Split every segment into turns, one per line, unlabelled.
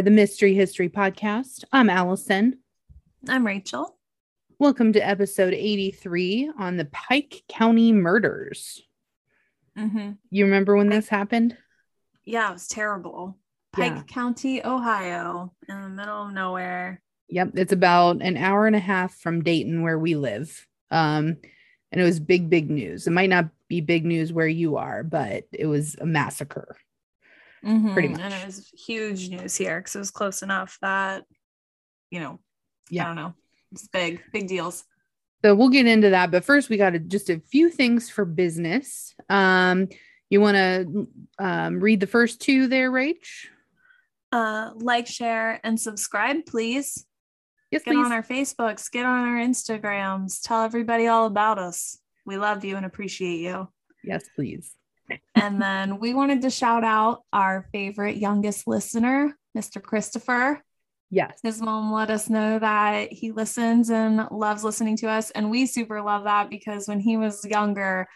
Are the Mystery History Podcast. I'm Allison.
I'm Rachel.
Welcome to episode 83 on the Pike County murders.
Mm-hmm.
You remember when this happened?
Yeah, it was terrible. Pike
Yeah.
County, Ohio, in the middle of nowhere.
Yep, it's about an hour and a half from Dayton, where we live. Um, and it was big, big news. It might not be big news where you are, but it was a massacre. Pretty
Mhm. And
much.
it was huge news here because it was close enough that, you know,
yeah.
I don't know. It's big, big deals.
So we'll get into that. But first, we got to just a few things for business. Um, you want to um, read the first two there, Rach?
Uh, like, share, and subscribe, please.
Yes,
Get
please.
on our Facebooks, get on our Instagrams, tell everybody all about us. We love you and appreciate you.
yes, please.
And then we wanted to shout out our favorite youngest listener, Mr. Christopher.
Yes.
His mom let us know that he listens and loves listening to us. And we super love that because when he was younger,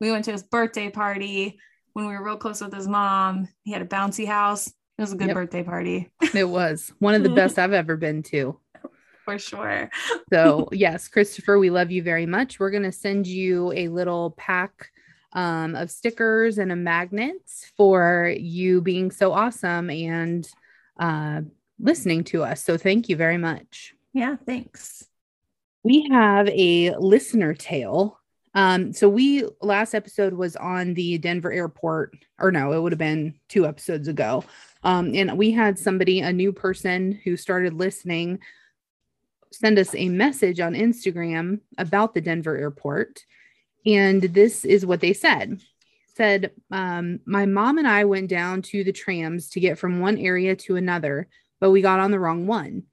we went to his birthday party when we were real close with his mom. He had a bouncy house. It was a good
Yep.
birthday party
It was one of the best I've ever been to.
for sure.
So, yes, Christopher, we love you very much. We're going to send you a little pack um, of stickers and a magnet for you being so awesome and uh, listening to us. So, thank you very much.
Yeah, thanks.
We have a listener tale. Um, so we last episode was on the Denver airport, or no, it would have been two episodes ago. Um, and we had somebody, a new person who started listening, send us a message on Instagram about the Denver airport. And this is what they said. Said, um, my mom and I went down to the trams to get from one area to another, but we got on the wrong one.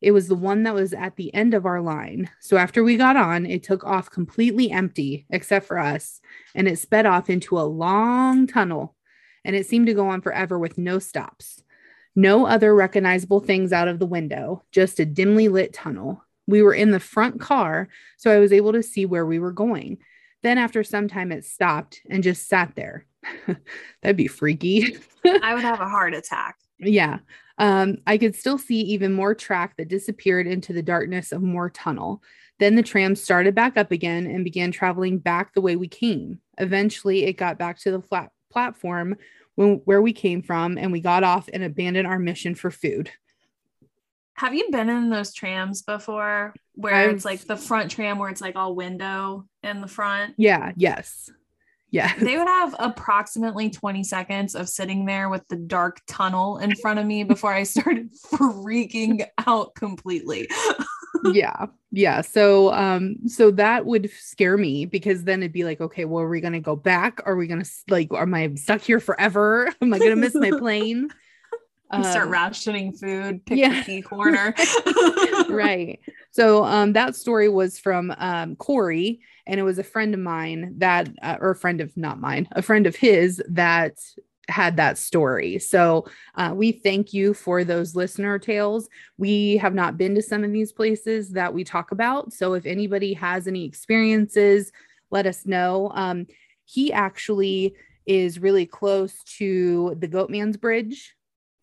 It was the one that was at the end of our line. So after we got on, it took off completely empty, except for us, and it sped off into a long tunnel. And it seemed to go on forever with no stops. No other recognizable things out of the window, just a dimly lit tunnel. We were in the front car, so I was able to see where we were going. Then, after some time, it stopped and just sat there. That'd be freaky.
I would have a heart attack.
Yeah. Um, I could still see even more track that disappeared into the darkness of more tunnel. Then the tram started back up again and began traveling back the way we came. Eventually, it got back to the flat platform when, where we came from, and we got off and abandoned our mission for food.
Have you been in those trams before where
I've-
it's like the front tram where it's like all window in the front?
Yeah. Yes. Yeah.
They would have approximately 20 seconds of sitting there with the dark tunnel in front of me before I started freaking out completely.
yeah yeah so um so that would scare me because then it'd be like okay well are we gonna go back are we gonna like am i stuck here forever am i gonna miss my plane
You start
Um,
rationing food, pick
yeah.
the key corner.
right. So um that story was from um corey and it was a friend of mine that uh, or a friend of not mine a friend of his that had that story. So uh, we thank you for those listener tales. We have not been to some of these places that we talk about. So if anybody has any experiences let us know. Um he actually is really close to the goatman's bridge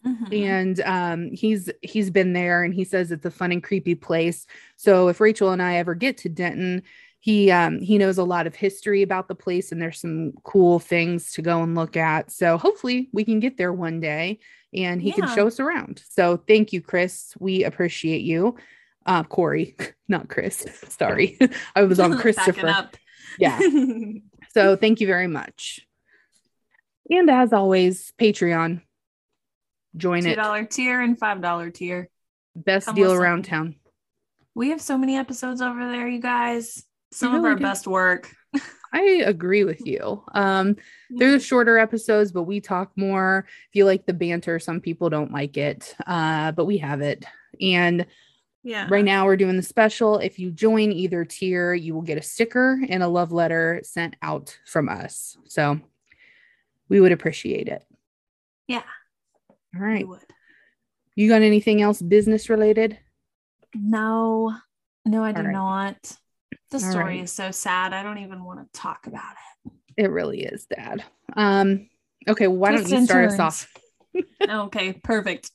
Mhm.
and um he's he's been there and he says it's a fun and creepy place. So if rachel and i ever get to denton he um he knows a lot of history about the place and there's some cool things to go and look at. So hopefully we can get there one day and he can show us around. So thank you chris. We appreciate you. Uh corey not chris. Sorry. I was on christopher. yeah. So thank you very much. And as always patreon join
Two
it
dollar tier and five dollar tier.
best
Come
deal
listen.
around town.
We have so many episodes over there, you guys. Some
really
of our
do.
best work.
I agree with you. Um, they're the shorter episodes, but we talk more. If you like the banter, some people don't like it, uh, but we have it. And
Yeah.
right now, we're doing the special. If you join either tier, you will get a sticker and a love letter sent out from us. So we would appreciate it.
Yeah.
All right. You got anything else business related?
No, no, I do
right.
not. The
All
story
right.
is so sad. I don't even want to talk about it.
It really is, Dad. Um, okay, why
Twists
don't you start us off?
okay, perfect.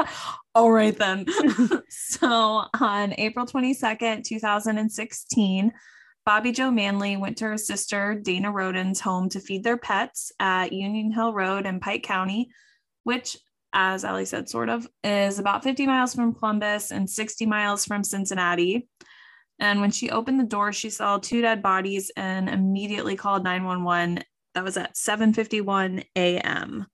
All right, then. so on April 22nd, 2016, Bobby Jo Manley went to her sister Dana Rhoden's home to feed their pets at Union Hill Road in Pike County, which, as Ellie said, sort of is about 50 miles from Columbus and 60 miles from Cincinnati. And when she opened the door, she saw two dead bodies and immediately called 911. That was at 7:51 a.m.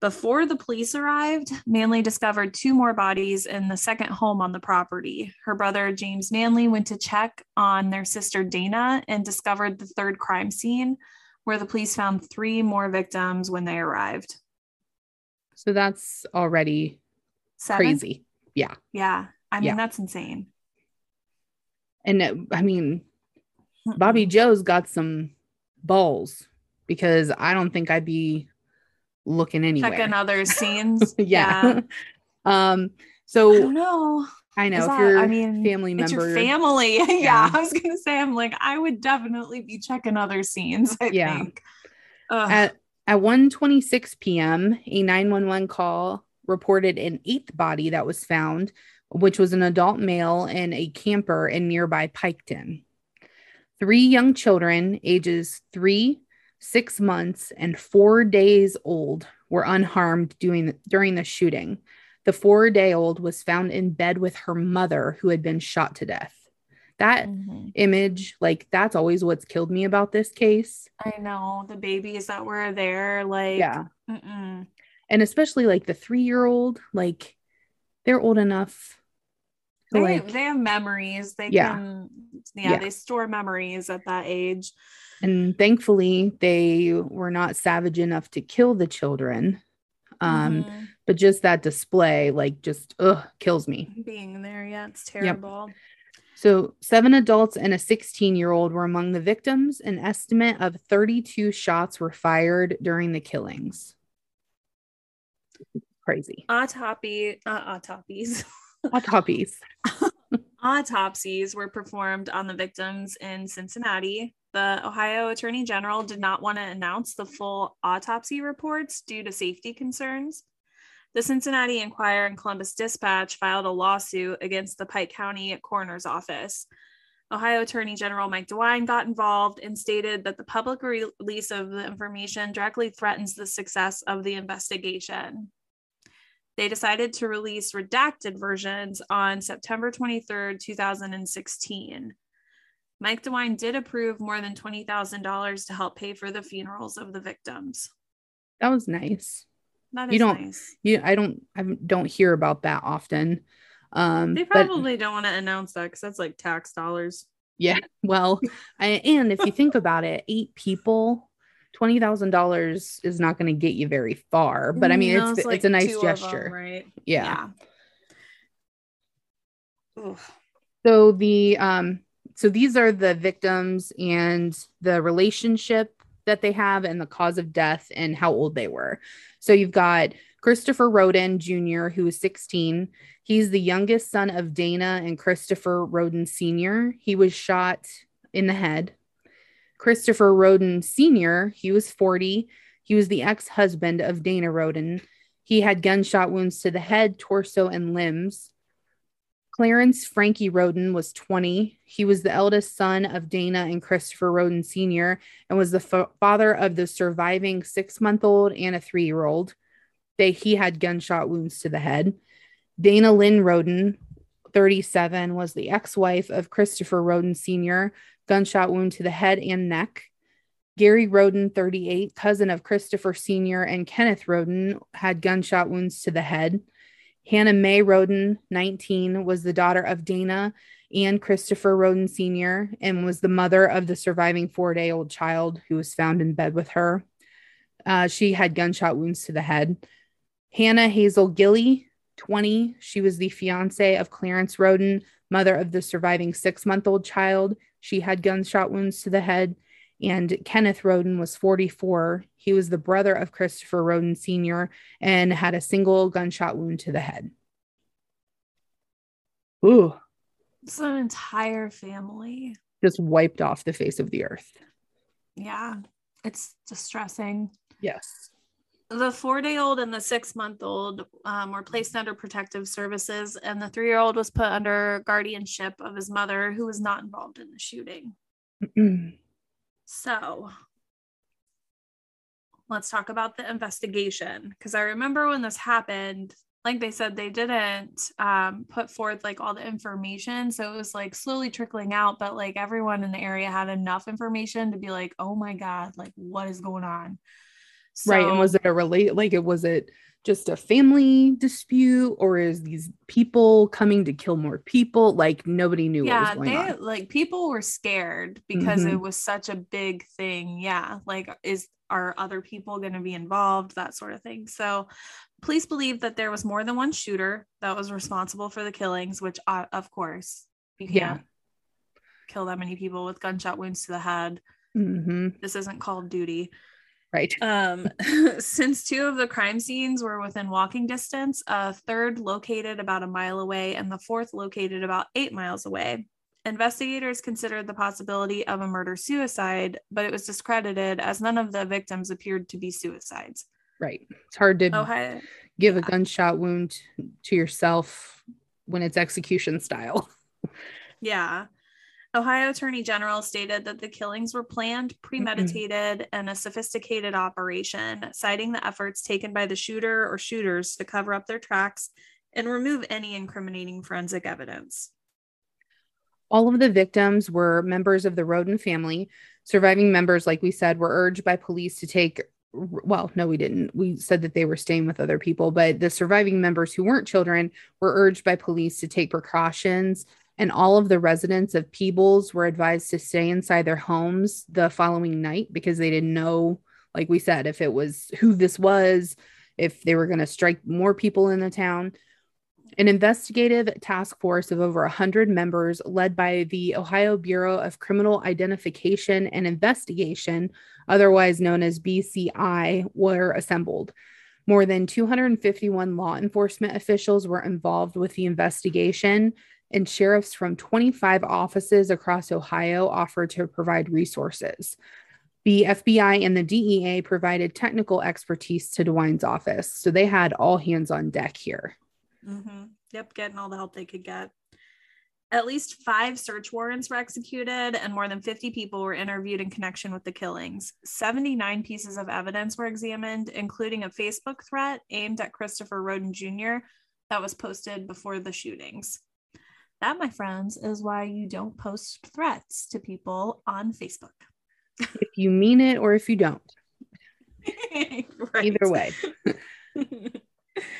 Before the police arrived, Manley discovered two more bodies in the second home on the property. Her brother, James Manley, went to check on their sister, Dana, and discovered the third crime scene, where the police found three more victims when they arrived.
So that's already
Seven?
crazy. Yeah.
Yeah. I mean,
Yeah.
that's insane.
And it- I mean, Bobby Jo's got some balls because I don't think I'd be looking anywhere.
checking other scenes.
yeah. um,
I
so
don't know.
I know
Is
if
that-
your
I mean,
family
It's
member,
your family. yeah,
Yeah.
I was gonna say, I'm like, I would definitely be checking other scenes. I
Yeah.
think. Ugh.
at at 1:26 p.m., a 911 call reported an eighth body that was found, which was an adult male in a camper in nearby Piketon. Three young children, ages three, six months, and four days old, were unharmed during during the shooting. The four-day-old was found in bed with her mother, who had been shot to death. That
Mhm.
image, like that's always what's killed me about this case.
I know the babies that were there, like,
Yeah.
mm-mm.
and especially like the three year old like they're old enough to,
they,
like
they have memories. They
Yeah.
can, yeah,
Yeah.
they store memories at that age.
and thankfully they were not savage enough to kill the children um
Mhm.
but just that display like just ugh kills me
being there, yeah, it's terrible.
So seven adults and a 16 year old were among the victims an estimate of 32 shots were fired during the killings crazy
Autopsy, uh, autopsies.
autopsies
Autopsies were performed on the victims in Cincinnati. The Ohio Attorney General did not want to announce the full autopsy reports due to safety concerns. The Cincinnati Enquirer and Columbus Dispatch filed a lawsuit against the Pike County Coroner's Office. Ohio Attorney General Mike DeWine got involved and stated that the public release of the information directly threatens the success of the investigation they decided to release redacted versions on September 23, 2016. Mike DeWine did approve more than $20,000 to help pay for the funerals of the victims.
that was nice
That
You don't-
nice.
you i don't i don't hear about that often um
They
but
probably don't want to announce that because that's like tax dollars.
yeah well I, and if you think about it eight people $20000 is not going to get you very far but i mean
No,
it's
like
it's a nice
of them,
gesture
right?
yeah.
Ugh.
so the um so these are the victims and the relationship that they have and the cause of death and how old they were. So you've got christopher rhoden jr who is 16 he's the youngest son of dana and christopher rhoden sr he was shot in the head. Christopher rhoden sr he was 40 he was the ex-husband of dana rhoden he had gunshot wounds to the head torso and limbs Clarence Frankie Rhoden was 20. He was the eldest son of Dana and Christopher Rhoden Sr. and was the fa- father of the surviving six month old and a three year old. They, he had gunshot wounds to the head. Dana Lynn Rhoden, 37, was the ex wife of Christopher Rhoden Sr., gunshot wound to the head and neck. Gary Rhoden, 38, cousin of Christopher Sr., and Kenneth Rhoden had gunshot wounds to the head. Hannah Mae Rhoden, 19, was the daughter of Dana and Christopher Rhoden Sr. and was the mother of the surviving four day old child who was found in bed with her. Uh, she had gunshot wounds to the head. Hannah Hazel Gilley, 20, she was the fiance of Clarence Rhoden, mother of the surviving six month old child. She had gunshot wounds to the head. And Kenneth Rhoden was 44. He was the brother of Christopher Rhoden Sr. and had a single gunshot wound to the head. Ooh,
It's an entire family.
just wiped off the face of the earth.
Yeah. It's distressing.
Yes.
the four day old and the six month old um, were placed under protective services, and the three year old was put under guardianship of his mother, who was not involved in the shooting. So let's talk about the investigation because I remember when this happened, like they said, they didn't um, put forth like all the information. So it was like slowly trickling out, but like everyone in the area had enough information to be like, oh my God, like what is going on?
So, right. And was it a relate like it was it just a family dispute or is these people coming to kill more people? Like nobody knew yeah, they on.
like people were scared because mm-hmm. it was such a big thing. Yeah. Like is are other people going to be involved? That sort of thing. So police believe that there was more than one shooter that was responsible for the killings, which uh, of course you can't yeah. kill that many people with gunshot wounds to the head. Mm-hmm. This isn't Call of Duty.
Right.
Um, since two of the crime scenes were within walking distance, a third located about a mile away and the fourth located about eight miles away. Investigators considered the possibility of a murder suicide, but it was discredited as none of the victims appeared to be suicides.
Right. It's hard to oh, give a gunshot wound to yourself when it's execution style.
Yeah. Ohio Attorney General stated that the killings were planned, premeditated, mm-hmm. and a sophisticated operation, citing the efforts taken by the shooter or shooters to cover up their tracks and remove any incriminating forensic evidence.
All of the victims were members of the Rhoden family. Surviving members, like we said, were urged by police to take well, no, we didn't. We said that they were staying with other people, but the surviving members who weren't children were urged by police to take precautions and all of the residents of Peebles were advised to stay inside their homes the following night because they didn't know, like we said, if it was who this was, if they were going to strike more people in the town. An investigative task force of over 100 members, led by the Ohio Bureau of Criminal Identification and Investigation, otherwise known as BCI, were assembled. More than 251 law enforcement officials were involved with the investigation, and sheriffs from 25 offices across Ohio offered to provide resources. The FBI and the DEA provided technical expertise to DeWine's office, so they had all hands on deck here.
Mm-hmm. Yep, getting all the help they could get. At least five search warrants were executed, and more than 50 people were interviewed in connection with the killings. 79 pieces of evidence were examined, including a Facebook threat aimed at Christopher Rhoden Jr. that was posted before the shootings. That, my friends, is why you don't post threats to people on Facebook.
If you mean it or if you don't. Either way.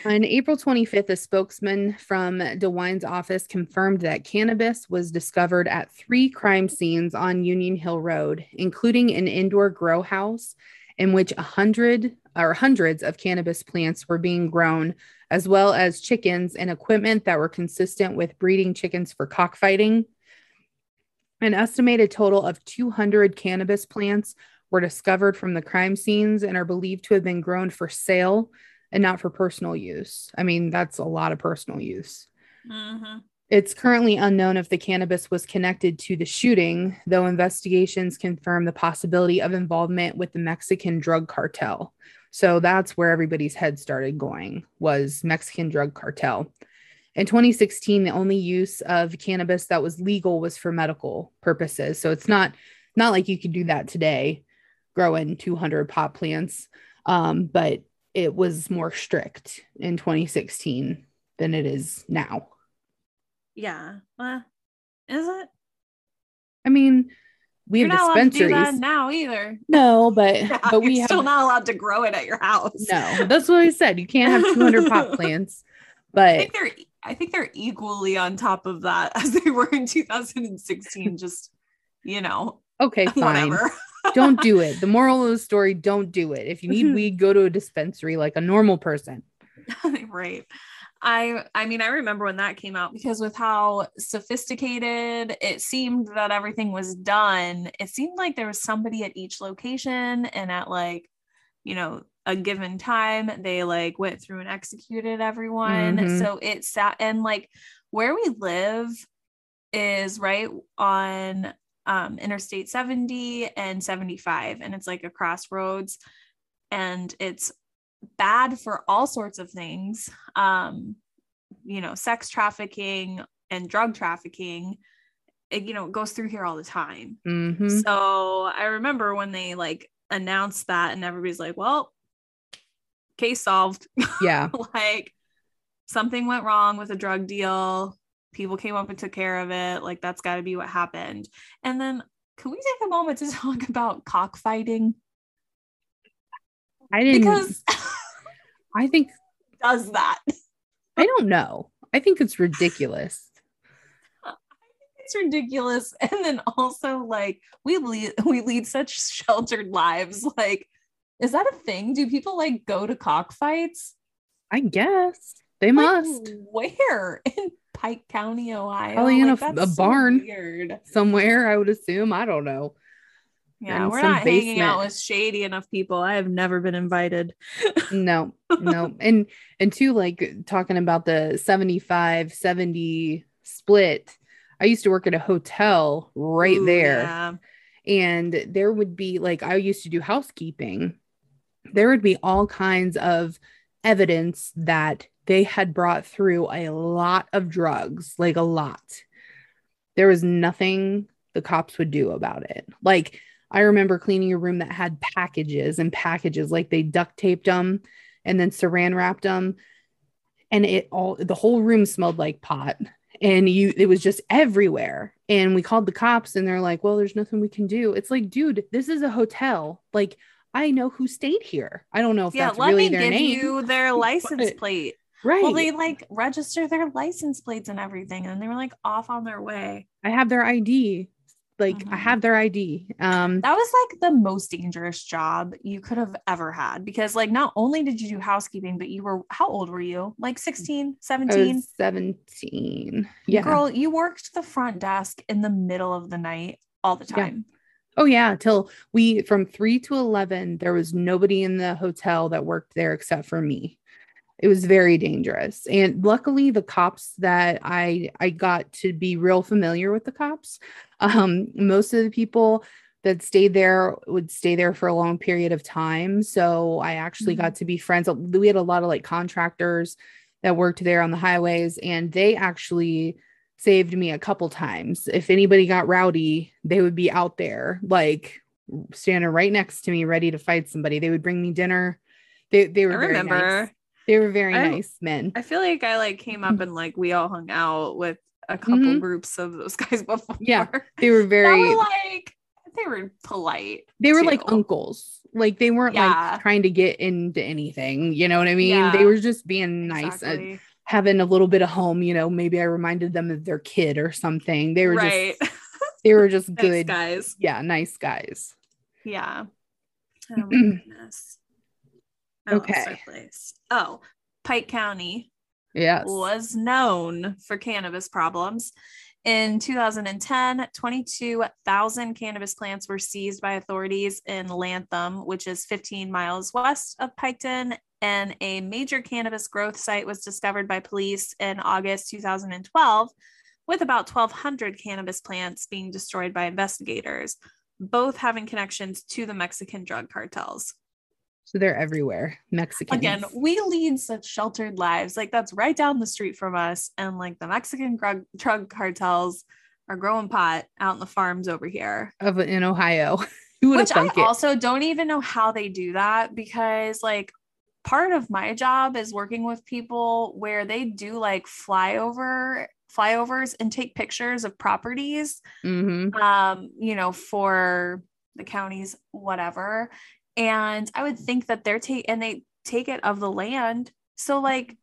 On April 25th, a spokesman from DeWine's office confirmed that cannabis was discovered at three crime scenes on Union Hill Road, including an indoor grow house in which a hundred or hundreds of cannabis plants were being grown as well as chickens and equipment that were consistent with breeding chickens for cockfighting. An estimated total of 200 cannabis plants were discovered from the crime scenes and are believed to have been grown for sale and not for personal use. I mean, that's a lot of personal use. Mm-hmm. It's currently unknown if the cannabis was connected to the shooting, though investigations confirm the possibility of involvement with the Mexican drug cartel. So that's where everybody's head started going was Mexican drug cartel. In 2016, the only use of cannabis that was legal was for medical purposes. So it's not not like you could do that today, growing 200 pot plants, um, but it was more strict in 2016 than it is now.
Yeah. Uh, is it?
I mean, we have dispensaries
now either.
No, but
but we have, still not allowed to grow it at your house.
No, that's what I said. You can't have 200 pot plants. But I
think they're I think they're equally on top of that as they were in 2016. just you know.
Okay, fine. don't do it. The moral of the story: don't do it. If you need weed, go to a dispensary like a normal person.
right. I I mean I remember when that came out because with how sophisticated it seemed that everything was done, it seemed like there was somebody at each location and at like, you know, a given time they like went through and executed everyone. Mm-hmm. So it sat and like where we live is right on um, Interstate 70 and 75 and it's like a crossroads and it's bad for all sorts of things. Um, you know, sex trafficking and drug trafficking. It, you know, it goes through here all the time.
Mhm.
So I remember when they like announced that, and everybody's like, well, case solved.
Yeah.
like something went wrong with a drug deal. People came up and took care of it. Like that's got to be what happened. And then, can we take a moment to talk about cockfighting?
I didn't
Because
I think
does that?
I don't know. I think it's ridiculous.
It's ridiculous. And then also, like, we lead we lead such sheltered lives. Like, is that a thing? Do people like go to cockfights?
I guess they
Like,
must
where in Pike County, Ohio?
Probably in a-
Like,
a
so
barn.
weird.
somewhere. I would assume. I don't know.
Yeah, we're not hanging out with shady enough people. I have never been invited.
No, no. And and two, like talking about the 75 70 split. I used to work at a hotel right
Ooh,
there.
yeah.
and there would be like I used to do housekeeping. There would be all kinds of evidence that they had brought through a lot of drugs, like a lot. There was nothing the cops would do about it. Like I remember cleaning a room that had packages and packages, like they duct taped them and then saran wrapped them, and it all the whole room smelled like pot and you it was just everywhere. And we called the cops and they're like well there's nothing we can do. It's like dude this is a hotel. Like i know who stayed here. I don't know if
Yeah,
that's
let
really
me
their
give
name
you their license
But-
plate.
right.
Well, they like register their license plates and everything, and they were like off on their way.
i have their id like i
Mhm.
have their id um
That was like the most dangerous job you could have ever had because, like, not only did you do housekeeping, but you were how old were you? Like 16, 17?
17 yeah
Girl, you worked the front desk in the middle of the night all the
Yeah.
time.
oh yeah till we from 3 to 11 there was nobody in the hotel that worked there except for me it was very dangerous. And luckily the cops that i i got to be real familiar with the cops um most of the people that stayed there would stay there for a long period of time. So i actually got to be friends we had a lot of like contractors that worked there on the highways and they actually saved me a couple times. If anybody got rowdy they would be out there like standing right next to me ready to fight somebody. They would bring me dinner. They, they
I
were very
remember.
nice. They were very
I-
nice men.
I feel like I like came up and like we all hung out with a couple
Mhm.
groups of those guys before.
Yeah, They were very
were like they were polite.
they were like uncles. Like they weren't
Yeah.
like trying to get into anything, you know what I mean?
Yeah.
They were just being nice,
Exactly.
having a little bit of home, you know, maybe I reminded them of their kid or something. They were
right.
just they were just
Nice
good.
guys.
Yeah, nice guys.
Yeah. Oh my goodness.
Okay.
place. Oh, Pike County
Yes.
was known for cannabis problems. In 2010, 22,000 cannabis plants were seized by authorities in Latham, which is 15 miles west of Piketon. And a major cannabis growth site was discovered by police in August 2012, with about 1,200 cannabis plants being destroyed by investigators, both having connections to the Mexican drug cartels.
So they're everywhere. Mexicans.
Again, we lead such sheltered lives. Like that's right down the street from us. And like the Mexican drug, drug cartels are growing pot out in the farms over here.
of in Ohio. Who would have
Which I
it?
also don't even know how they do that because like part of my job is working with people where they do like flyover flyovers and take pictures of properties
Mhm.
um, you know, for the counties, whatever. And I would think that they're take and they take it of the land. So like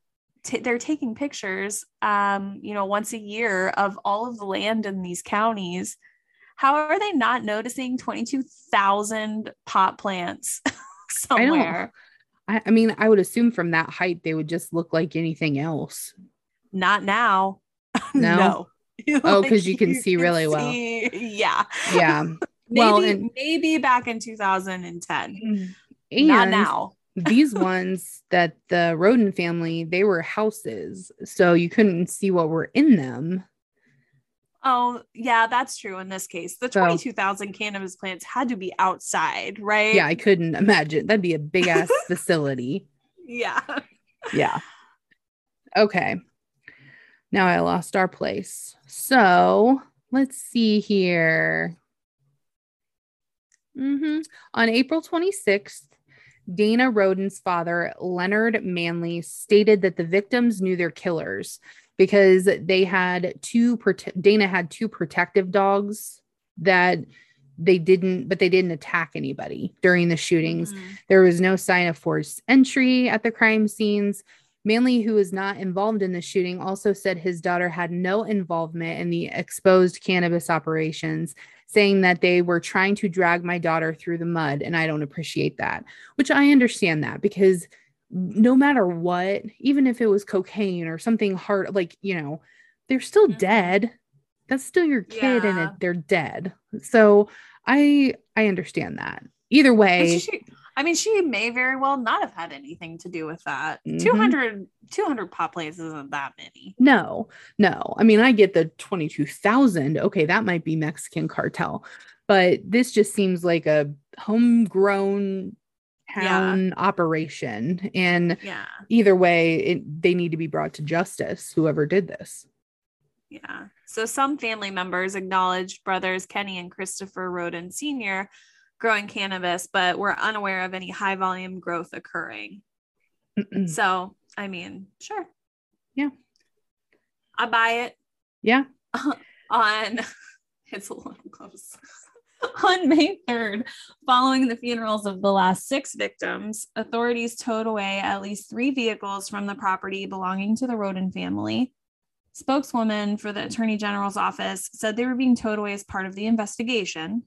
t- they're taking pictures, um, you know, once a year of all of the land in these counties. How are they not noticing 22,000 pot plants somewhere?
I, I mean, I would assume from that height they would just look like anything else.
Not now.
No? Oh, 'cause you can
you
see really well.
see- Yeah.
Yeah.
Maybe,
Well, and-
maybe back in 2010.
and
Not now.
these ones that the Rhoden family, they were houses. So you couldn't see what were in them.
Oh, yeah, that's true in this case. The
So-
22,000 cannabis plants had to be outside, right?
Yeah, I couldn't imagine. That'd be a big ass facility.
Yeah.
Yeah. Okay. Now I lost our place. So let's see here. Hmm On April 26th, Dana Rhoden's father, Leonard Manley, stated that the victims knew their killers because they had two, prote- Dana had two protective dogs that they didn't, but they didn't attack anybody during the shootings.
Mhm.
There was no sign of forced entry at the crime scenes. Manley, who was not involved in the shooting, also said his daughter had no involvement in the exposed cannabis operations, saying that they were trying to drag my daughter through the mud. And I don't appreciate that, which I understand that because no matter what, even if it was cocaine or something hard, like, you know, they're still
Mhm.
dead. That's still your kid and it, they're dead. So I I understand that. Either way,
she- I mean, she may very well not have had anything to do with that.
Mhm.
200, 200 pot plays isn't that many.
No, no. I mean, I get the 22,000. Okay, that might be Mexican cartel, but this just seems like a homegrown town operation. And
Yeah.
either way, it, they need to be brought to justice, whoever did this.
Yeah. So some family members acknowledged brothers Kenny and Christopher Rhoden Sr. growing cannabis, but we're unaware of any high volume growth occurring. So, I mean, sure.
Yeah.
I buy it
Yeah.
on it's a little close. On May 3rd, following the funerals of the last six victims, authorities towed away at least three vehicles from the property belonging to the Rhoden family. Spokeswoman for the Attorney General's office said they were being towed away as part of the investigation.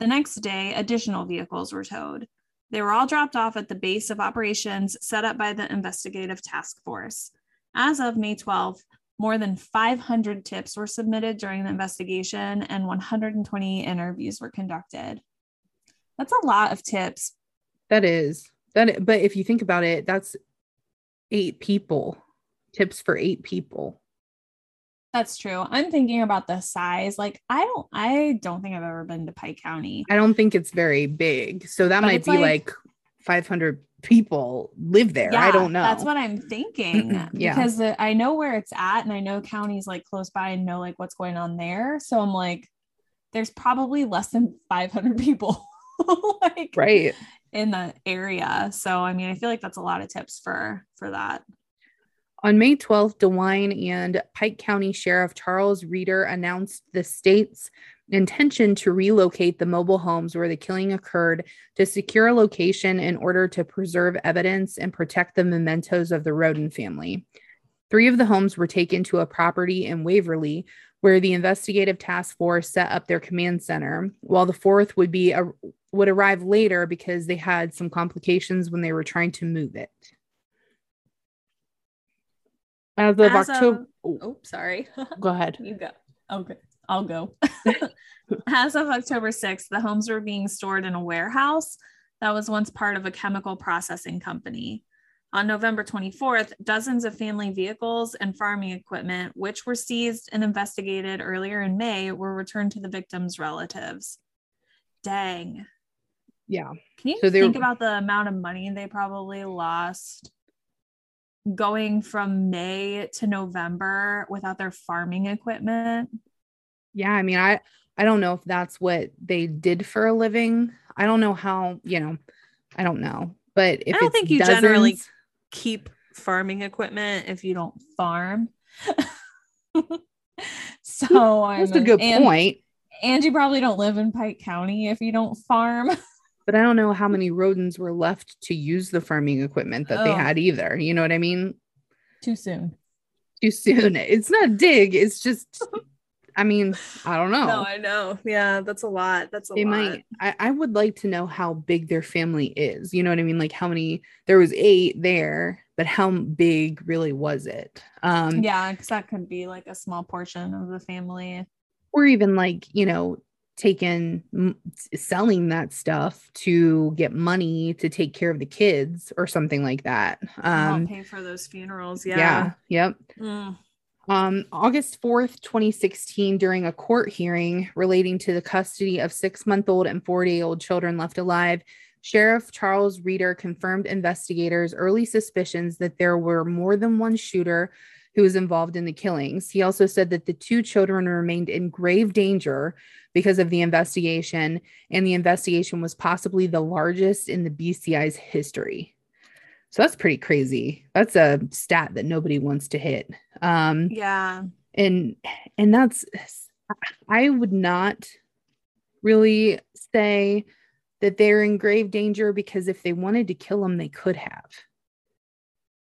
The next day, additional vehicles were towed. They were all dropped off at the base of operations set up by the investigative task force. As of May 12th, more than 500 tips were submitted during the investigation and 120 interviews were conducted. That's a lot of tips.
That is that. But if you think about it, that's eight people. Tips for eight people.
That's true. I'm thinking about the size. Like I don't I don't think I've ever been to Pike County.
I don't think it's very big. So that
But
might be
like-
like, 500 people live there. I don't know.
That's what I'm thinking.
Yeah.
Because I know where it's at and I know counties like close by and know like what's going on there. So I'm like, there's probably less than 500 people like
right.
in the area. So I mean, I feel like that's a lot of tips for for that.
On May 12th, DeWine and Pike County Sheriff Charles Reader announced the state's intention to relocate the mobile homes where the killing occurred to secure a location in order to preserve evidence and protect the mementos of the Rhoden family. Three of the homes were taken to a property in Waverly where the investigative task force set up their command center, while the fourth would be a, would arrive later because they had some complications when they were trying to move it. As of
As of- Oh, sorry.
go ahead.
you go. Okay. I'll go. As of October 6th, the homes were being stored in a warehouse that was once part of a chemical processing company. On November 24th, dozens of family vehicles and farming equipment, which were seized and investigated earlier in May, were returned to the victims' relatives. Dang.
Yeah,
Can you
So
think
were-
about the amount of money they probably lost going from May to November without their farming equipment?
yeah. I mean, I I don't know if that's what they did for a living. I don't know how. You know, I don't know. But if
I don't think you generally keep farming equipment if you don't farm. so I
that's a good
and,
point.
And you probably don't live in Pike County if you don't farm.
But I don't know how many rodents were left to use the farming equipment that they
Oh.
had either. You know what I mean?
Too soon.
Too soon. It's not dig. It's just. I mean, I don't know.
No, I know. Yeah, that's a lot. That's a
lot might I, I would like to know how big their family is you know what i mean like how many there was eight there but how big really was it um
Yeah, because that could be like a small portion of the family.
or even like you know taking m- selling that stuff to get money to take care of the kids or something like that
Um,
um
pay for those funerals.
yeah,
Yeah.
yep
Mm.
Um, August 4th, 2016, during a court hearing relating to the custody of six month old and four day old children left alive, Sheriff Charles Reader confirmed investigators' early suspicions that there were more than one shooter who was involved in the killings. He also said that the two children remained in grave danger because of the investigation, and the investigation was possibly the largest in the BCI's history. So that's pretty crazy. That's a stat that nobody wants to hit. Um,
Yeah.
and and that's I would not really say that they're in grave danger because if they wanted to kill them, they could have.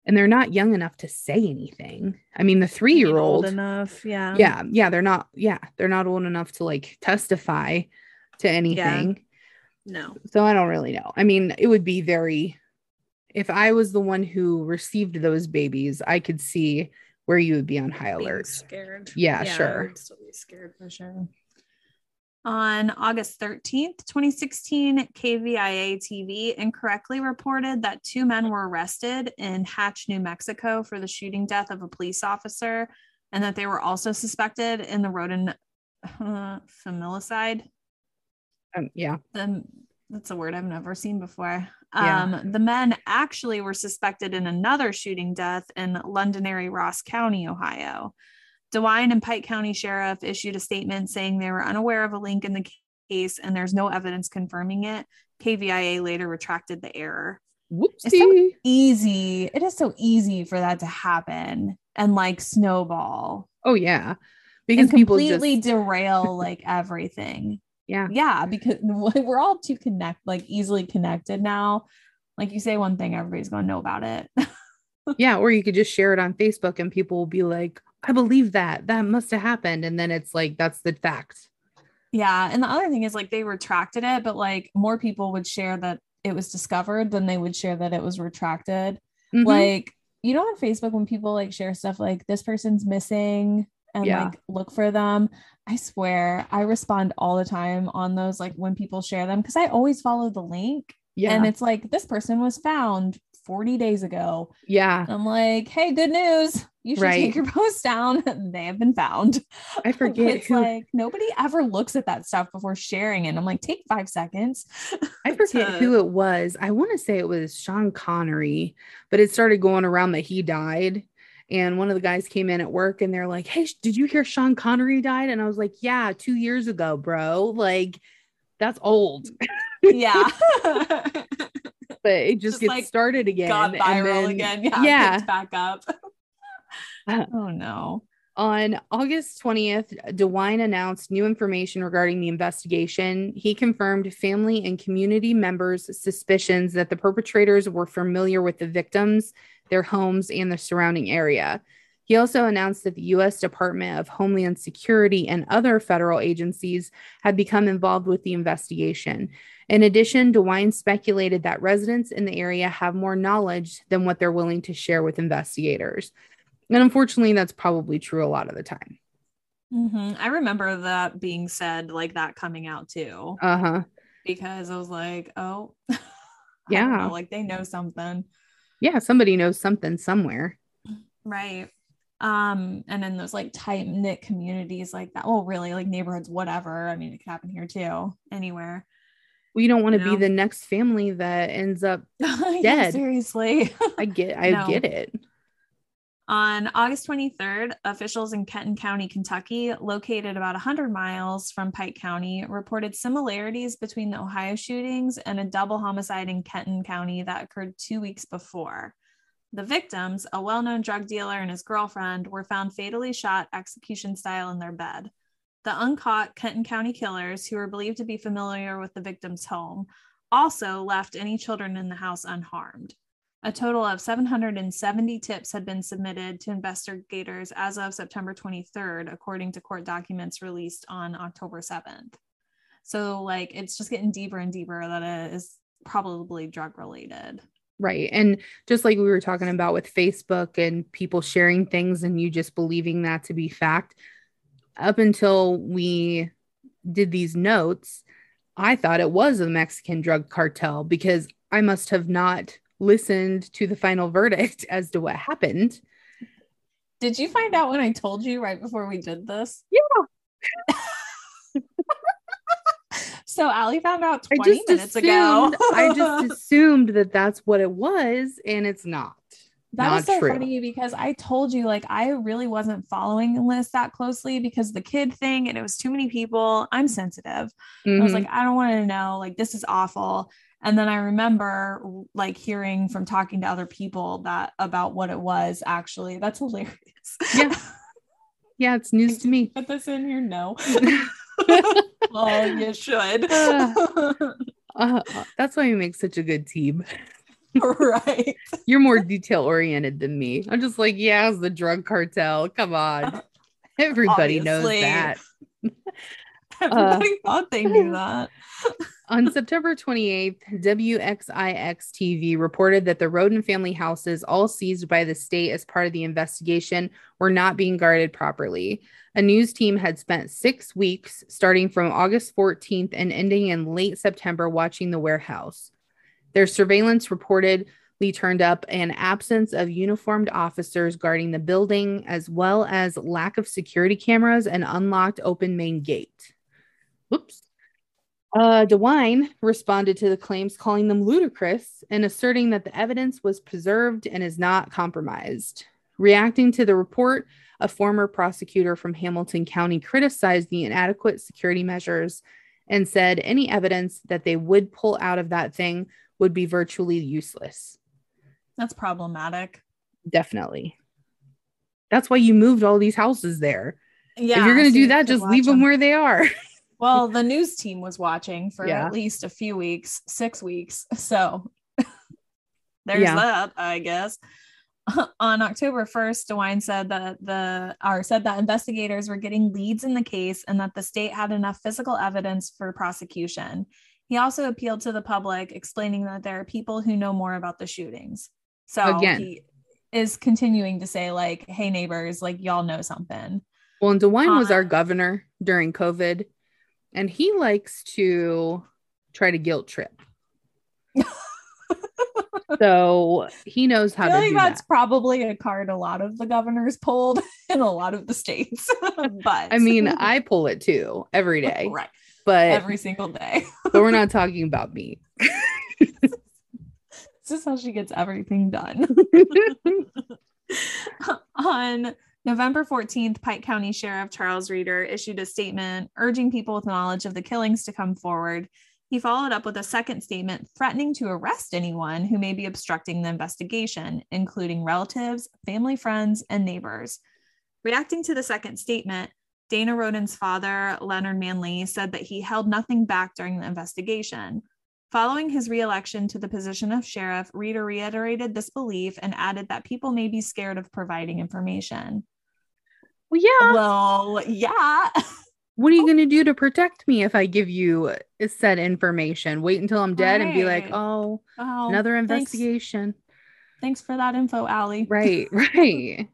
And they're not young enough to say anything. I mean, the three year old,
enough. Yeah.
yeah, yeah, they're not, yeah, they're not old enough to like testify to anything.
No.
So I don't really know. I mean, it would be very, if I was the one who received those babies, I could see where you would be on high
Being
alert.
scared.
Yeah,
I
sure.
still be scared for sure. On August 13th, 2016, KVIA TV incorrectly reported that two men were arrested in Hatch, New Mexico for the shooting death of a police officer and that they were also suspected in the Rhoden uh, familicide.
Um, yeah.
the that's a word I've never seen before.
Yeah.
Um, the men actually were suspected in another shooting death in Londonderry, Ross County, Ohio. DeWine and Pike County Sheriff issued a statement saying they were unaware of a link in the case and there's no evidence confirming it. KVIA later retracted the error.
Whoopsie.
Easy. It is so easy for that to happen and like snowball
Oh yeah,
and
because people
completely
just
derail like everything.
yeah
yeah because we're all too connect like easily connected now like you say one thing everybody's going to know about it
yeah, or you could just share it on Facebook and people will be like, I believe that that must have happened, and then it's like that's the fact.
yeah and the other thing is like they retracted it but like more people would share that it was discovered than they would share that it was retracted
Mhm.
like you know on facebook when people like share stuff like this person's missing and
Yeah.
like look for them i swear i respond all the time on those like when people share them because i always follow the link
yeah,
and it's like this person was found 40 days ago
yeah.
I'm like, hey, good news. You should
Right.
take your post down. they have been found.
I forget
it's
who
like nobody ever looks at that stuff before sharing it. I'm like, take five seconds.
I forget
to-
who it was. I want to say it was Sean Connery, but it started going around that he died. And one of the guys came in at work and they're like, Hey, did you hear Sean Connery died? And I was like, Yeah, two years ago, bro. Like, that's old.
Yeah.
But it just,
Just,
gets
like,
started again.
Got
and
viral
then-
again. Yeah.
yeah.
Back up. Oh no.
On August 20th, DeWine announced new information regarding the investigation. He confirmed family and community members' suspicions that the perpetrators were familiar with the victims, their homes, and the surrounding area. He also announced that the U.S. Department of Homeland Security and other federal agencies had become involved with the investigation. In addition, DeWine speculated that residents in the area have more knowledge than what they're willing to share with investigators. And unfortunately, that's probably true a lot of the time.
Mhm. I remember that being said, like that coming out too,
Uh huh.
because I was like, oh,
Yeah.
know, like they know something.
Yeah. Somebody knows something somewhere.
Right. Um, and in those like tight knit communities like that, well, really like neighborhoods, whatever. I mean, it could happen here too, anywhere.
We don't want to
You
be the next family that ends up.
Yeah,
Dead.
seriously.
I get. I
No.
get it.
On August 23rd, officials in Kenton County, Kentucky, located about 100 miles from Pike County, reported similarities between the Ohio shootings and a double homicide in Kenton County that occurred two weeks before. The victims, a well known drug dealer and his girlfriend, were found fatally shot execution style in their bed. The uncaught Kenton County killers, who were believed to be familiar with the victim's home, also left any children in the house unharmed. A total of 770 tips had been submitted to investigators as of September 23rd, according to court documents released on October 7th. So, like, it's just getting deeper and deeper that it is probably drug related.
Right. And just like we were talking about with Facebook and people sharing things and you just believing that to be fact, up until we did these notes, I thought it was a Mexican drug cartel because I must have not listened to the final verdict as to what happened.
Did you find out when I told you right before we did this?
Yeah.
So Allie found out
I
20
just
minutes
assumed,
ago.
I just assumed that that's what it was, and it's not.
That
Not
was so
true.
funny because I told you like I really wasn't following Liz that closely because the kid thing and it was too many people. I'm sensitive. I was
Mhm.
like, I don't want to know. Like this is awful. And then I remember like hearing from talking to other people that about what it was actually. That's hilarious.
Yeah. yeah, it's news to me.
Put this in here. No. oh, you should.
Uh, uh, that's why we make such a good team.
right.
You're more detail oriented than me. I'm just like, yeah, it's the drug cartel. Come on. Everybody knows that.
Everybody thought they knew that.
On September 28th, WXIX TV reported that the Rhoden family houses, all seized by the state as part of the investigation, were not being guarded properly. A news team had spent six weeks, starting from August 14th and ending in late September, watching the warehouse. Their surveillance reportedly turned up an absence of uniformed officers guarding the building, as well as lack of security cameras and unlocked open main gate. Whoops. Uh, DeWine responded to the claims, calling them ludicrous and asserting that the evidence was preserved and is not compromised. Reacting to the report, a former prosecutor from Hamilton County criticized the inadequate security measures and said any evidence that they would pull out of that thing would be virtually useless.
That's problematic.
Definitely. That's why you moved all these houses there.
Yeah.
if you're going to
so
do that, just leave them where they are.
Well, the news team was watching for
Yeah.
at least a few weeks, six weeks. So there's
Yeah.
that, I guess. On October 1st, DeWine said that the or said that investigators were getting leads in the case and that the state had enough physical evidence for prosecution. He also appealed to the public, explaining that there are people who know more about the shootings. So
Again.
he is continuing to say, like, hey neighbors, like y'all know something.
Well, and DeWine was
Uh,
our governor during COVID, and he likes to try to guilt trip. so he knows how
I feel
to
like
do
that's
that.
probably a card a lot of the governors pulled in a lot of the states. but
I mean, I pull it too every day,
right
but
every single day.
but we're not talking about me.
this is how she gets everything done. On November 14th, Pike County Sheriff Charles Reader issued a statement urging people with knowledge of the killings to come forward. He followed up with a second statement threatening to arrest anyone who may be obstructing the investigation, including relatives, family friends, and neighbors. Reacting to the second statement, Dana Rhoden's father, Leonard Manley, said that he held nothing back during the investigation. Following his reelection to the position of sheriff, Reader reiterated this belief and added that people may be scared of providing information.
Well, yeah.
Well, yeah.
What are you oh. going to do to protect me if I give you said information? Wait until I'm dead and be like, oh,
Oh,
another
thanks-
investigation.
Thanks, for that info, Allie.
Right, right.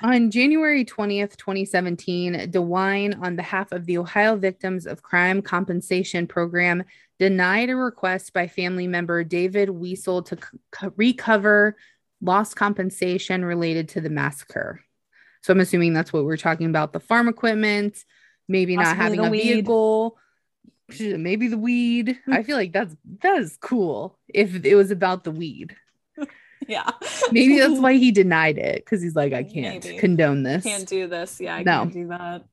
on January 20th, 2017, DeWine, on behalf of the Ohio Victims of Crime Compensation Program, denied a request by family member David Weasel to c- recover lost compensation related to the massacre. So I'm assuming that's what we're talking about the farm equipment, maybe not
Possibly
having a
weed.
vehicle, maybe the weed. Hmm. I feel like that's that is cool if it was about the weed.
Yeah.
Maybe that's why he denied it because he's like, I can't
Maybe.
condone this.
I can't do this. Yeah, I
No.
can't do that.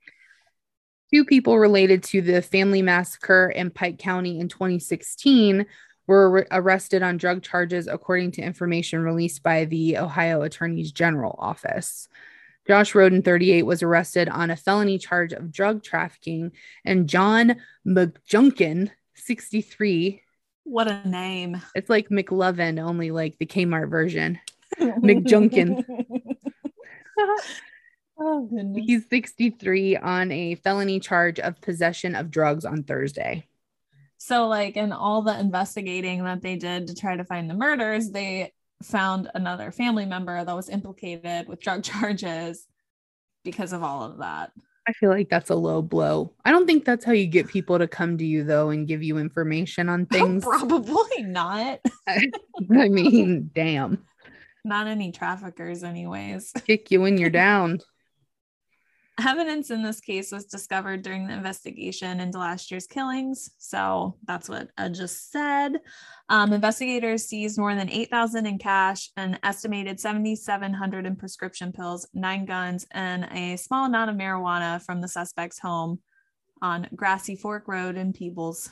Two people related to the family massacre in Pike County in 2016 were ar- arrested on drug charges, according to information released by the Ohio Attorney's General Office. Josh Rhoden, 38, was arrested on a felony charge of drug trafficking, and John McJunkin, 63,
What a name.
it's like McLovin, only like the Kmart version. McJunkin.
oh goodness.
He's 63 on a felony charge of possession of drugs on Thursday.
So, like, in all the investigating that they did to try to find the murders, they found another family member that was implicated with drug charges because of all of that.
I feel like that's a low blow. I don't think that's how you get people to come to you though and give you information on things.
Probably not.
I mean, damn.
Not any traffickers, anyways.
Kick you when you're down.
Evidence in this case was discovered during the investigation into last year's killings. So that's what I just said. Um, investigators seized more than 8,000 in cash, an estimated 7,700 in prescription pills, nine guns, and a small amount of marijuana from the suspect's home on Grassy Fork Road in Peebles.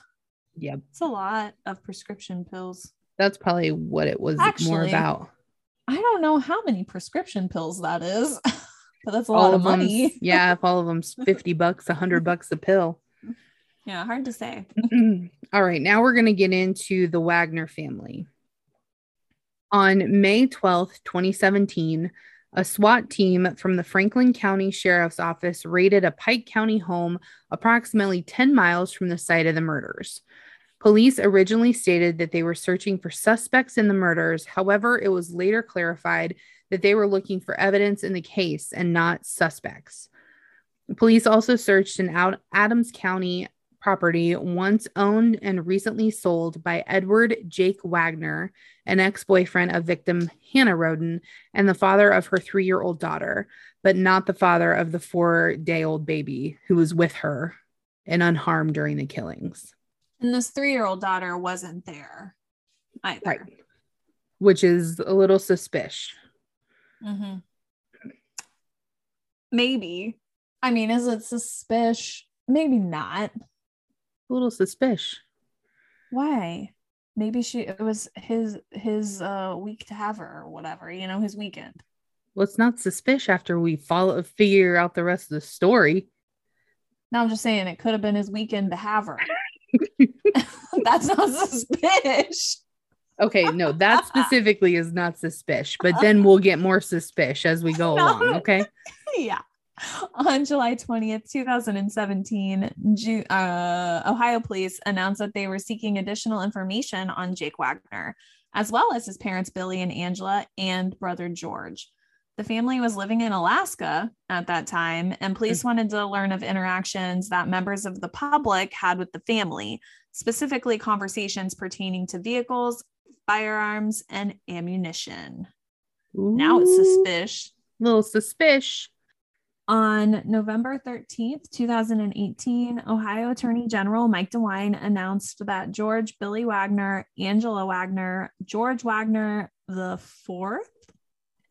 Yep.
It's a lot of prescription pills.
That's probably what it was
Actually,
more about.
I don't know how many prescription pills that is, but that's a
all
lot of money.
yeah, if all of them's 50 bucks, 100 bucks a pill.
Yeah, hard to say.
all right, now we're going to get into the Wagner family. On May 12th, 2017, a SWAT team from the Franklin County Sheriff's Office raided a Pike County home approximately 10 miles from the site of the murders. Police originally stated that they were searching for suspects in the murders. However, it was later clarified that they were looking for evidence in the case and not suspects. Police also searched an out Adams County property once owned and recently sold by Edward Jake Wagner, an ex-boyfriend of victim Hannah Rhoden and the father of her 3-year-old daughter, but not the father of the 4-day-old baby who was with her and unharmed during the killings.
And this three year old daughter wasn't there either.
Right. Which is a little suspicious.
Mhm. Maybe. I mean, is it suspicious? Maybe not.
A little suspicious.
Why? Maybe she it was his his uh week to have her or whatever, you know, his weekend.
Well, it's not suspicious after we follow figure out the rest of the story.
No, I'm just saying it could have been his weekend to have her. That's not suspicious.
Okay, no, that specifically is not suspicious, but then we'll get more suspicious as we go along. Okay.
yeah. On July 20th, 2017, Ju- uh, Ohio police announced that they were seeking additional information on Jake Wagner, as well as his parents, Billy and Angela, and brother George. The family was living in Alaska at that time, and police wanted to learn of interactions that members of the public had with the family, specifically conversations pertaining to vehicles, firearms, and ammunition. Now it's
Ooh,
suspicious.
little suspicious.
On November 13th, 2018, Ohio Attorney General Mike DeWine announced that George Billy Wagner, Angela Wagner, George Wagner the fourth,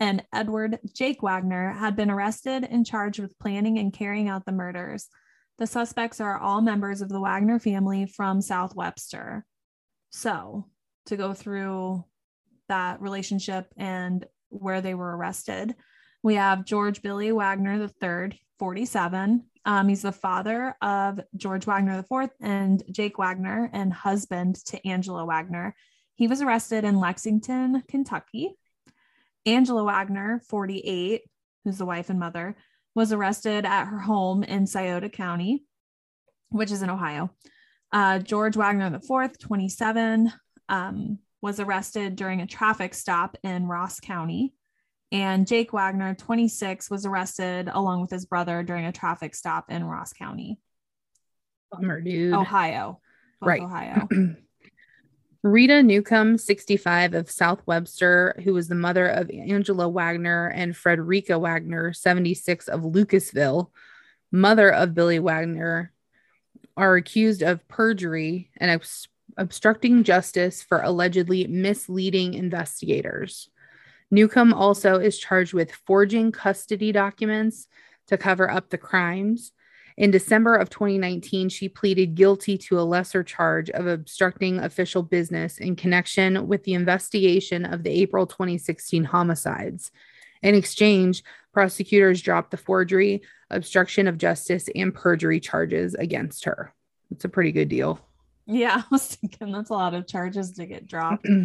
and Edward Jake Wagner had been arrested and charged with planning and carrying out the murders. The suspects are all members of the Wagner family from South Webster. So, to go through that relationship and where they were arrested, we have George Billy Wagner III, 47. Um, he's the father of George Wagner IV and Jake Wagner and husband to Angela Wagner. He was arrested in Lexington, Kentucky. Angela Wagner, 48, who's the wife and mother, was arrested at her home in Scioto County, which is in Ohio. Uh, George Wagner IV, 27, um, was arrested during a traffic stop in Ross County. And Jake Wagner, 26, was arrested along with his brother during a traffic stop in Ross County,
Bummer, dude.
Ohio.
Right.
Ohio.
Rita Newcomb, 65 of South Webster, who was the mother of Angela Wagner, and Fredericka Wagner, 76 of Lucasville, mother of Billy Wagner, are accused of perjury and obstructing justice for allegedly misleading investigators. Newcomb also is charged with forging custody documents to cover up the crimes. In December of 2019, she pleaded guilty to a lesser charge of obstructing official business in connection with the investigation of the April 2016 homicides. In exchange, prosecutors dropped the forgery, obstruction of justice, and perjury charges against her. It's a pretty good deal.
Yeah, I was thinking that's a lot of charges to get dropped.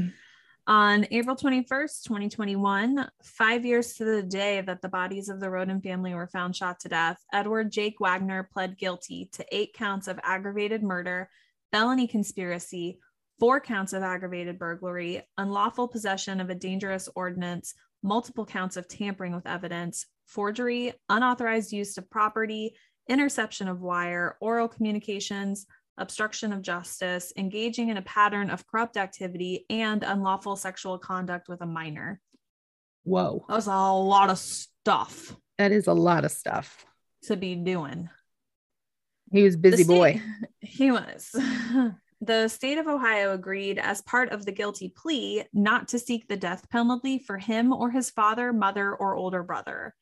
On April 21st, 2021, five years to the day that the bodies of the Rhoden family were found shot to death, Edward Jake Wagner pled guilty to eight counts of aggravated murder, felony conspiracy, four counts of aggravated burglary, unlawful possession of a dangerous ordinance, multiple counts of tampering with evidence, forgery, unauthorized use of property, interception of wire, oral communications, obstruction of justice, engaging in a pattern of corrupt activity, and unlawful sexual conduct with a minor.
Whoa,
That was a lot of stuff.
that is a lot of stuff.
to be doing.
He was busy
The
boy.
He was. The state of Ohio agreed, as part of the guilty plea, not to seek the death penalty for him or his father, mother, or older brother.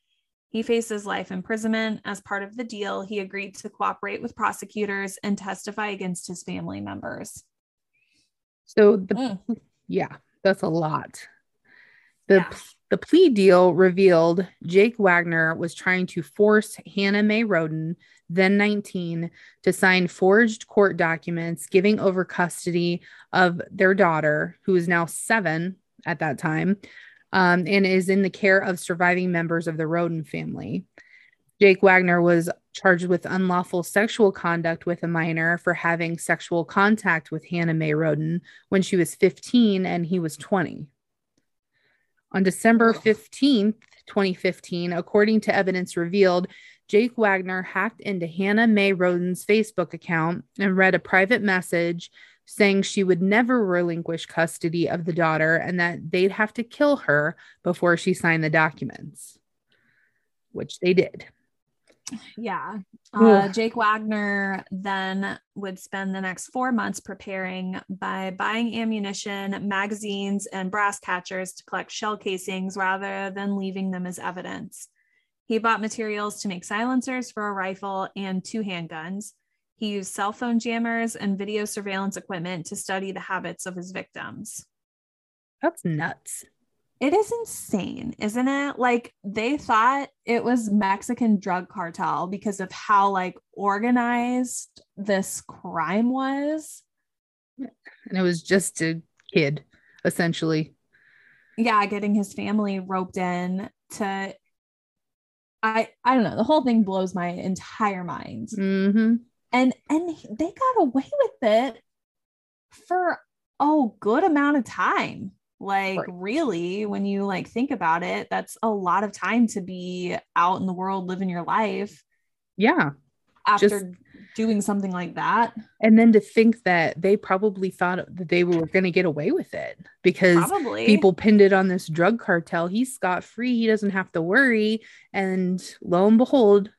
He faces life imprisonment. As part of the deal, he agreed to cooperate with prosecutors and testify against his family members.
So the
Mm.
yeah, that's a lot. The
Yeah.
the plea deal revealed Jake Wagner was trying to force Hannah Mae Rhoden, then 19, to sign forged court documents giving over custody of their daughter, who is now seven at that time, um, and is in the care of surviving members of the Rhoden family. Jake Wagner was charged with unlawful sexual conduct with a minor for having sexual contact with Hannah Mae Rhoden when she was 15 and he was 20. On December
Ugh.
15th, 2015, according to evidence revealed, Jake Wagner hacked into Hannah Mae Rhoden's Facebook account and read a private message saying she would never relinquish custody of the daughter and that they'd have to kill her before she signed the documents, which they did.
Yeah. Uh, Jake Wagner then would spend the next four months preparing by buying ammunition, magazines, and brass catchers to collect shell casings rather than leaving them as evidence. He bought materials to make silencers for a rifle and two handguns. He used cell phone jammers and video surveillance equipment to study the habits of his victims.
That's nuts.
It is insane, isn't it? Like they thought it was Mexican drug cartel because of how like organized this crime was.
And it was just a kid, essentially.
Yeah, getting his family roped in to I I don't know, the whole thing blows my entire mind.
hmm
And and they got away with it for a good amount of time. Like
Right.
really, when you like think about it, that's a lot of time to be out in the world living your life
Yeah.
after
Just-
doing something like that.
And then to think that they probably thought that they were going to get away with it because
Probably
people pinned it on this drug cartel. He's scot free. He doesn't have to worry. And lo and behold,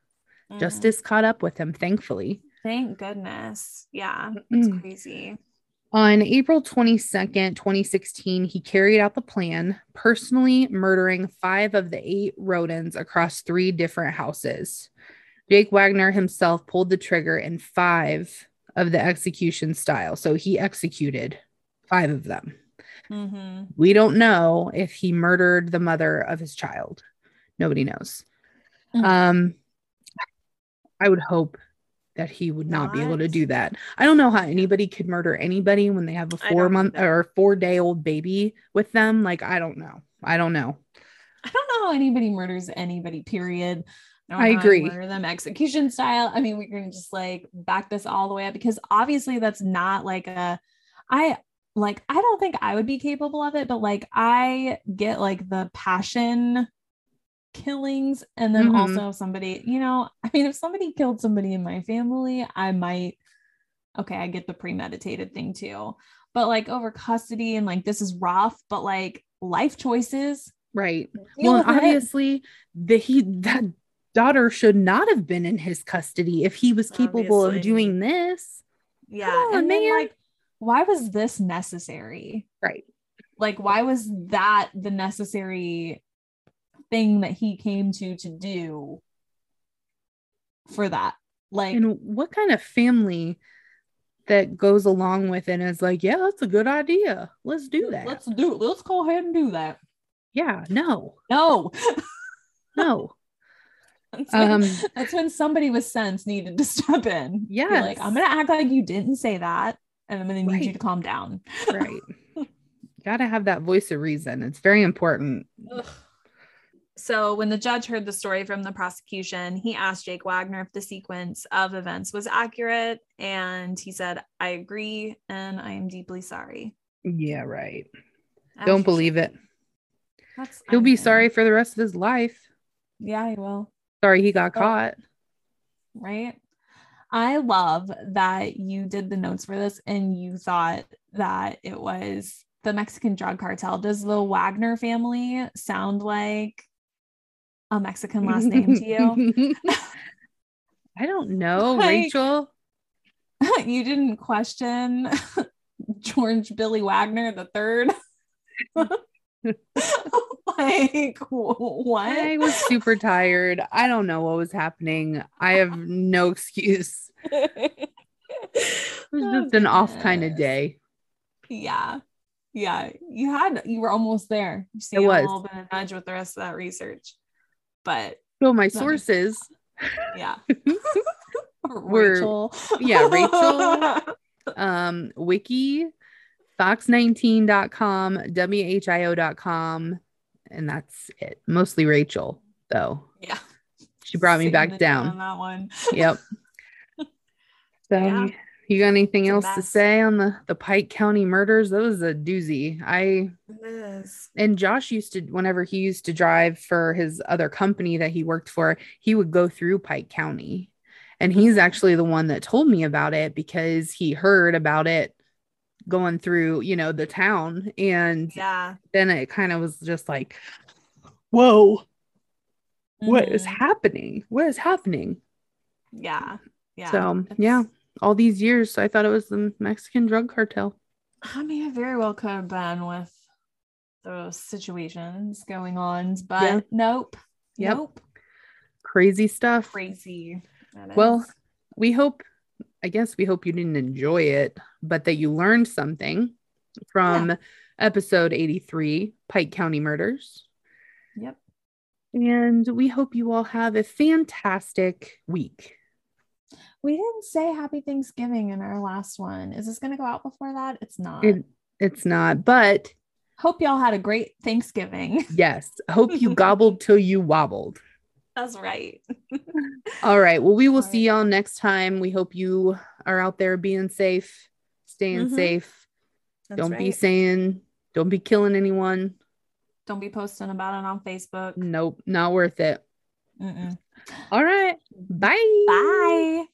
Mhm.
justice caught up with him, thankfully.
Thank goodness. Yeah, it's
Mm.
crazy.
On April 22nd, 2016, he carried out the plan, personally murdering five of the eight Rhodens across three different houses. Jake Wagner himself pulled the trigger in five of the execution style. So he executed five of them.
hmm
We don't know if he murdered the mother of his child. Nobody knows.
Mm.
Um, I would hope that he would not, be able to do that. I don't know how anybody could murder anybody when they have a four month or four day old baby with them. Like, I don't know. I don't know.
I don't know how anybody murders anybody, period.
I
you
agree.
Murder them execution style. I mean, we can just like back this all the way up because obviously that's not like a, I like, I don't think I would be capable of it, but like I get like the passion killings. And then
Mhm.
also if somebody, you know, I mean, if somebody killed somebody in my family, I might, okay, I get the premeditated thing too. But like over custody and like this is rough, but like life choices.
Right.
deal
well,
with it.
obviously, the he that daughter should not have been in his custody if he was capable
Obviously.
of doing this.
Yeah.
on,
and then
man.
like, why was this necessary?
Right.
Like, why was that the necessary thing that he came to to do for that? Like,
And what kind of family that goes along with it is like, yeah, that's a good idea. Let's do that.
let's do let's go ahead and do that.
yeah, no,
No.
no.
That's when,
Um,
that's when somebody with sense needed to step in. Yeah. like, I'm gonna act like you didn't say that, and I'm gonna need you to calm down.
right. Got to have that voice of reason. It's very important.
So, when the judge heard the story from the prosecution, he asked Jake Wagner if the sequence of events was accurate. And he said, I agree and I am deeply sorry.
Yeah, right.
As
Don't believe it.
That's,
He'll be sorry for the rest of his life.
Yeah, he will.
Sorry he got
Oh.
caught.
Right. I love that you did the notes for this and you thought that it was the Mexican drug cartel. Does the Wagner family sound like a Mexican last name to you?
I don't know,
Like-
Rachel.
you didn't question George Billy Wagner the third. like what?
I was super tired. I don't know what was happening. I have no excuse. It was
Oh,
just an off kind of day.
Yeah. Yeah. You had you were almost there. You see
It
a
was.
little bit of nudge with the rest of that research. But
So my sources,
yeah.
We're-
Rachel.
yeah, Rachel. um, wiki, fox19.com, whio.com, and that's it. Mostly Rachel, though.
yeah.
She brought me back down.
on that one.
Yep. So
Yeah.
You, got anything else to say on the the Pike County murders? That was a doozy. I and Josh used to whenever he used to drive for his other company that he worked for, he would go through Pike County. And he's
Mhm.
actually the one that told me about it because he heard about it going through, you know, the town and
Yeah.
then it kind of was just like whoa, what is
Mhm.
happening? What is happening?
Yeah. Yeah.
So,
It's-
yeah. All these years so I thought it was the Mexican drug cartel.
I mean, it very well could have been with those situations going on, but
Yeah.
nope.
Yep.
Nope.
Crazy stuff.
Crazy.
Well, we hope i guess we hope you didn't enjoy it but that you learned something from episode 83 pike county murders
yep.
and we hope you all have a fantastic week
We didn't say happy Thanksgiving in our last one. Is this going to go out before that? It's not.
it, it's not but
Hope y'all had a great Thanksgiving.
yes hope you gobbled till you wobbled
That's right.
all right well we will
All
see y'all next time we hope you are out there being safe staying
Mhm.
safe
That's
don't be saying don't be killing anyone
Don't be posting about it on Facebook.
nope not worth it
Mm-mm.
all right bye
Bye.